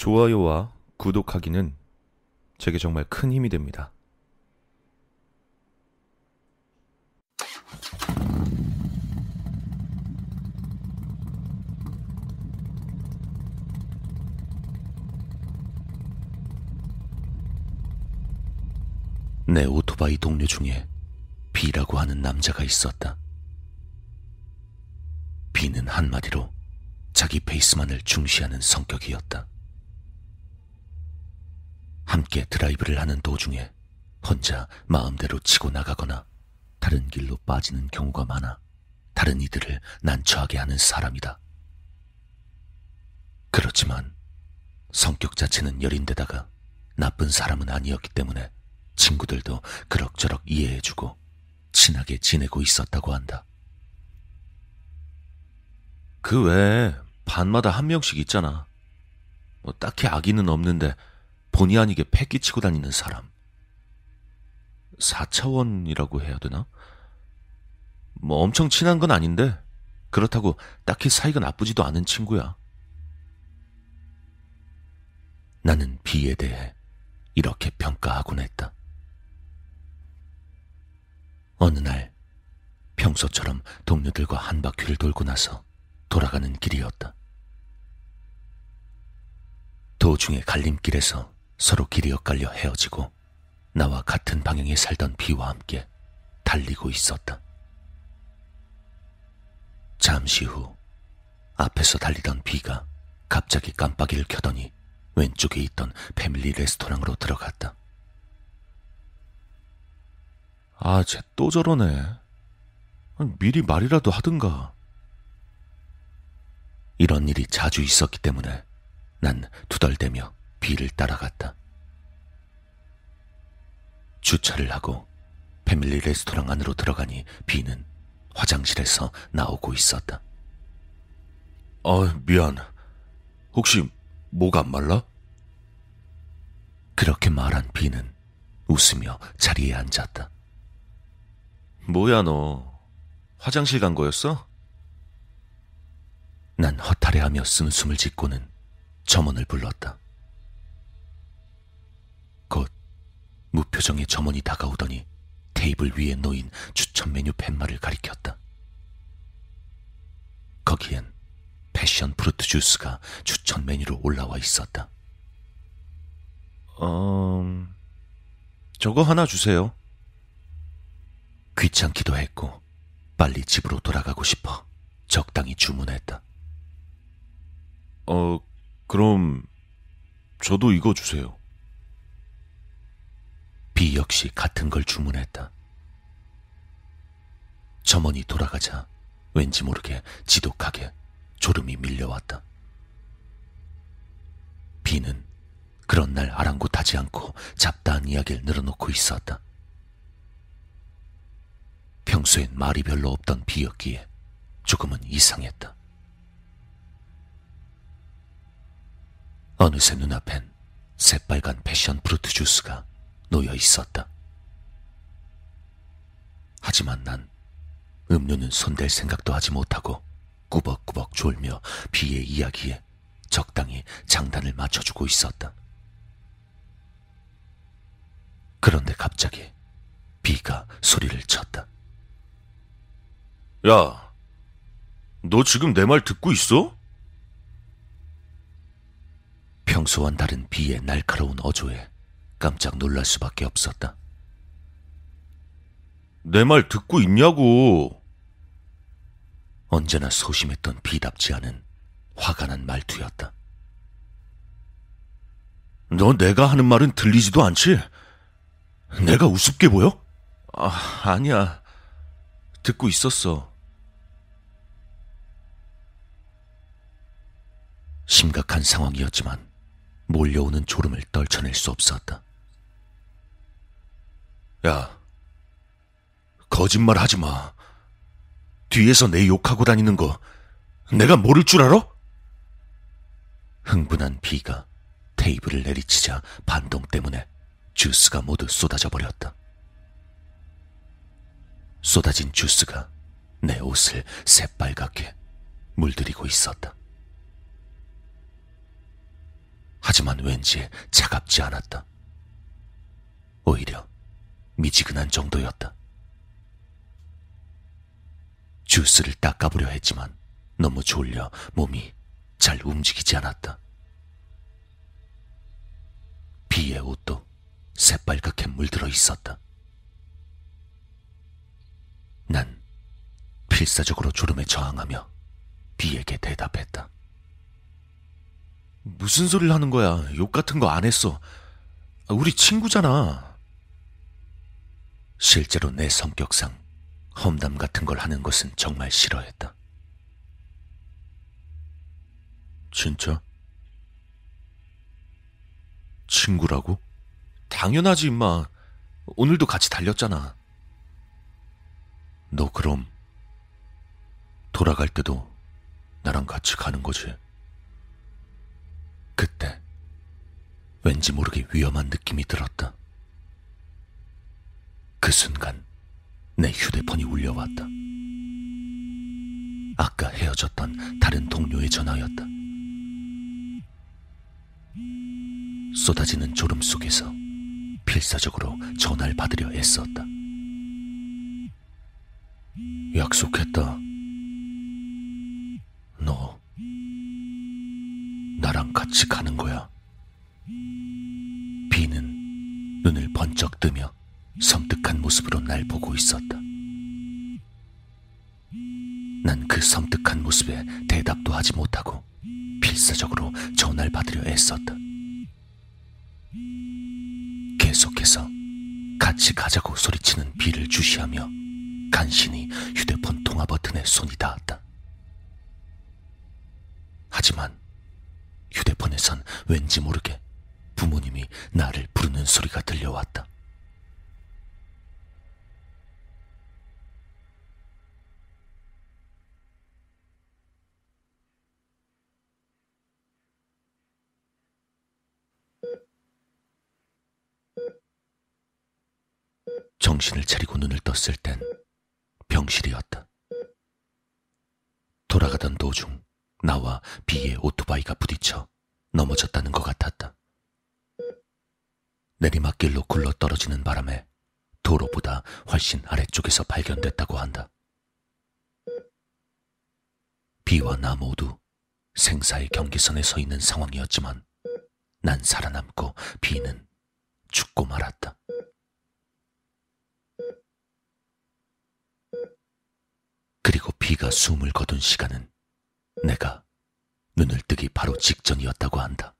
좋아요와 구독하기는 제게 정말 큰 힘이 됩니다. 내 오토바이 동료 중에 B라고 하는 남자가 있었다. B는 한마디로 자기 페이스만을 중시하는 성격이었다. 함께 드라이브를 하는 도중에 혼자 마음대로 치고 나가거나 다른 길로 빠지는 경우가 많아 다른 이들을 난처하게 하는 사람이다. 그렇지만 성격 자체는 여린데다가 나쁜 사람은 아니었기 때문에 친구들도 그럭저럭 이해해주고 친하게 지내고 있었다고 한다. 그 외에 반마다 한 명씩 있잖아. 뭐 딱히 악의는 없는데 본의 아니게 패기치고 다니는 사람. 4차원이라고 해야 되나? 뭐 엄청 친한 건 아닌데 그렇다고 딱히 사이가 나쁘지도 않은 친구야. 나는 비에 대해 이렇게 평가하곤 했다. 어느 날 평소처럼 동료들과 한 바퀴를 돌고 나서 돌아가는 길이었다. 도중에 갈림길에서 서로 길이 엇갈려 헤어지고 나와 같은 방향에 살던 비와 함께 달리고 있었다. 잠시 후 앞에서 달리던 비가 갑자기 깜빡이를 켜더니 왼쪽에 있던 패밀리 레스토랑으로 들어갔다. 아, 쟤 또 저러네. 미리 말이라도 하든가. 이런 일이 자주 있었기 때문에 난 투덜대며 비를 따라갔다. 주차를 하고 패밀리 레스토랑 안으로 들어가니 비는 화장실에서 나오고 있었다. 아, 미안. 혹시 목 안 말라? 그렇게 말한 비는 웃으며 자리에 앉았다. 뭐야, 너. 화장실 간 거였어? 난 허탈해하며 쓴숨을 짓고는 점원을 불렀다. 무표정의 점원이 다가오더니 테이블 위에 놓인 추천 메뉴 팻말을 가리켰다. 거기엔 패션 프루트 주스가 추천 메뉴로 올라와 있었다. 어, 저거 하나 주세요. 귀찮기도 했고 빨리 집으로 돌아가고 싶어 적당히 주문했다. 어, 그럼 저도 이거 주세요. 비 역시 같은 걸 주문했다. 점원이 돌아가자 왠지 모르게 지독하게 졸음이 밀려왔다. 비는 그런 날 아랑곳하지 않고 잡다한 이야기를 늘어놓고 있었다. 평소엔 말이 별로 없던 비였기에 조금은 이상했다. 어느새 눈앞엔 새빨간 패션 프루트 주스가 놓여 있었다. 하지만 난 음료는 손댈 생각도 하지 못하고 꾸벅꾸벅 졸며 비의 이야기에 적당히 장단을 맞춰주고 있었다. 그런데 갑자기 비가 소리를 쳤다. 야, 너 지금 내 말 듣고 있어? 평소와는 다른 비의 날카로운 어조에 깜짝 놀랄 수밖에 없었다. 내 말 듣고 있냐고. 언제나 소심했던 비답지 않은 화가 난 말투였다. 너 내가 하는 말은 들리지도 않지? 내가 우습게 보여? 아, 아니야. 듣고 있었어. 심각한 상황이었지만 몰려오는 졸음을 떨쳐낼 수 없었다. 야, 거짓말 하지 마. 뒤에서 내 욕하고 다니는 거 내가 모를 줄 알아? 흥분한 비가 테이블을 내리치자 반동 때문에 주스가 모두 쏟아져 버렸다. 쏟아진 주스가 내 옷을 새빨갛게 물들이고 있었다. 하지만 왠지 차갑지 않았다. 오히려 미지근한 정도였다. 주스를 닦아보려 했지만 너무 졸려 몸이 잘 움직이지 않았다. 비의 옷도 새빨갛게 물들어 있었다. 난 필사적으로 졸음에 저항하며 비에게 대답했다. 무슨 소리를 하는 거야? 욕 같은 거 안 했어. 우리 친구잖아. 실제로 내 성격상 험담 같은 걸 하는 것은 정말 싫어했다. 진짜? 친구라고? 당연하지, 임마. 오늘도 같이 달렸잖아. 너 그럼 돌아갈 때도 나랑 같이 가는 거지? 그때 왠지 모르게 위험한 느낌이 들었다. 그 순간 내 휴대폰이 울려왔다. 아까 헤어졌던 다른 동료의 전화였다. 쏟아지는 졸음 속에서 필사적으로 전화를 받으려 애썼다. 약속했다. 너, 나랑 같이 가는 거야. 비는 눈을 번쩍 뜨며 섬뜩한 모습으로 날 보고 있었다. 난 그 섬뜩한 모습에 대답도 하지 못하고 필사적으로 전화를 받으려 애썼다. 계속해서 같이 가자고 소리치는 비를 주시하며 간신히 휴대폰 통화 버튼에 손이 닿았다. 하지만 휴대폰에선 왠지 모르게 부모님이 나를 부르는 소리가 들려왔다. 정신을 차리고 눈을 떴을 땐 병실이었다. 돌아가던 도중 나와 비의 오토바이가 부딪혀 넘어졌다는 것 같았다. 내리막길로 굴러 떨어지는 바람에 도로보다 훨씬 아래쪽에서 발견됐다고 한다. 비와 나 모두 생사의 경계선에 서 있는 상황이었지만 난 살아남고 비는 죽고 말았다. 그리고 비가 숨을 거둔 시간은 내가 눈을 뜨기 바로 직전이었다고 한다.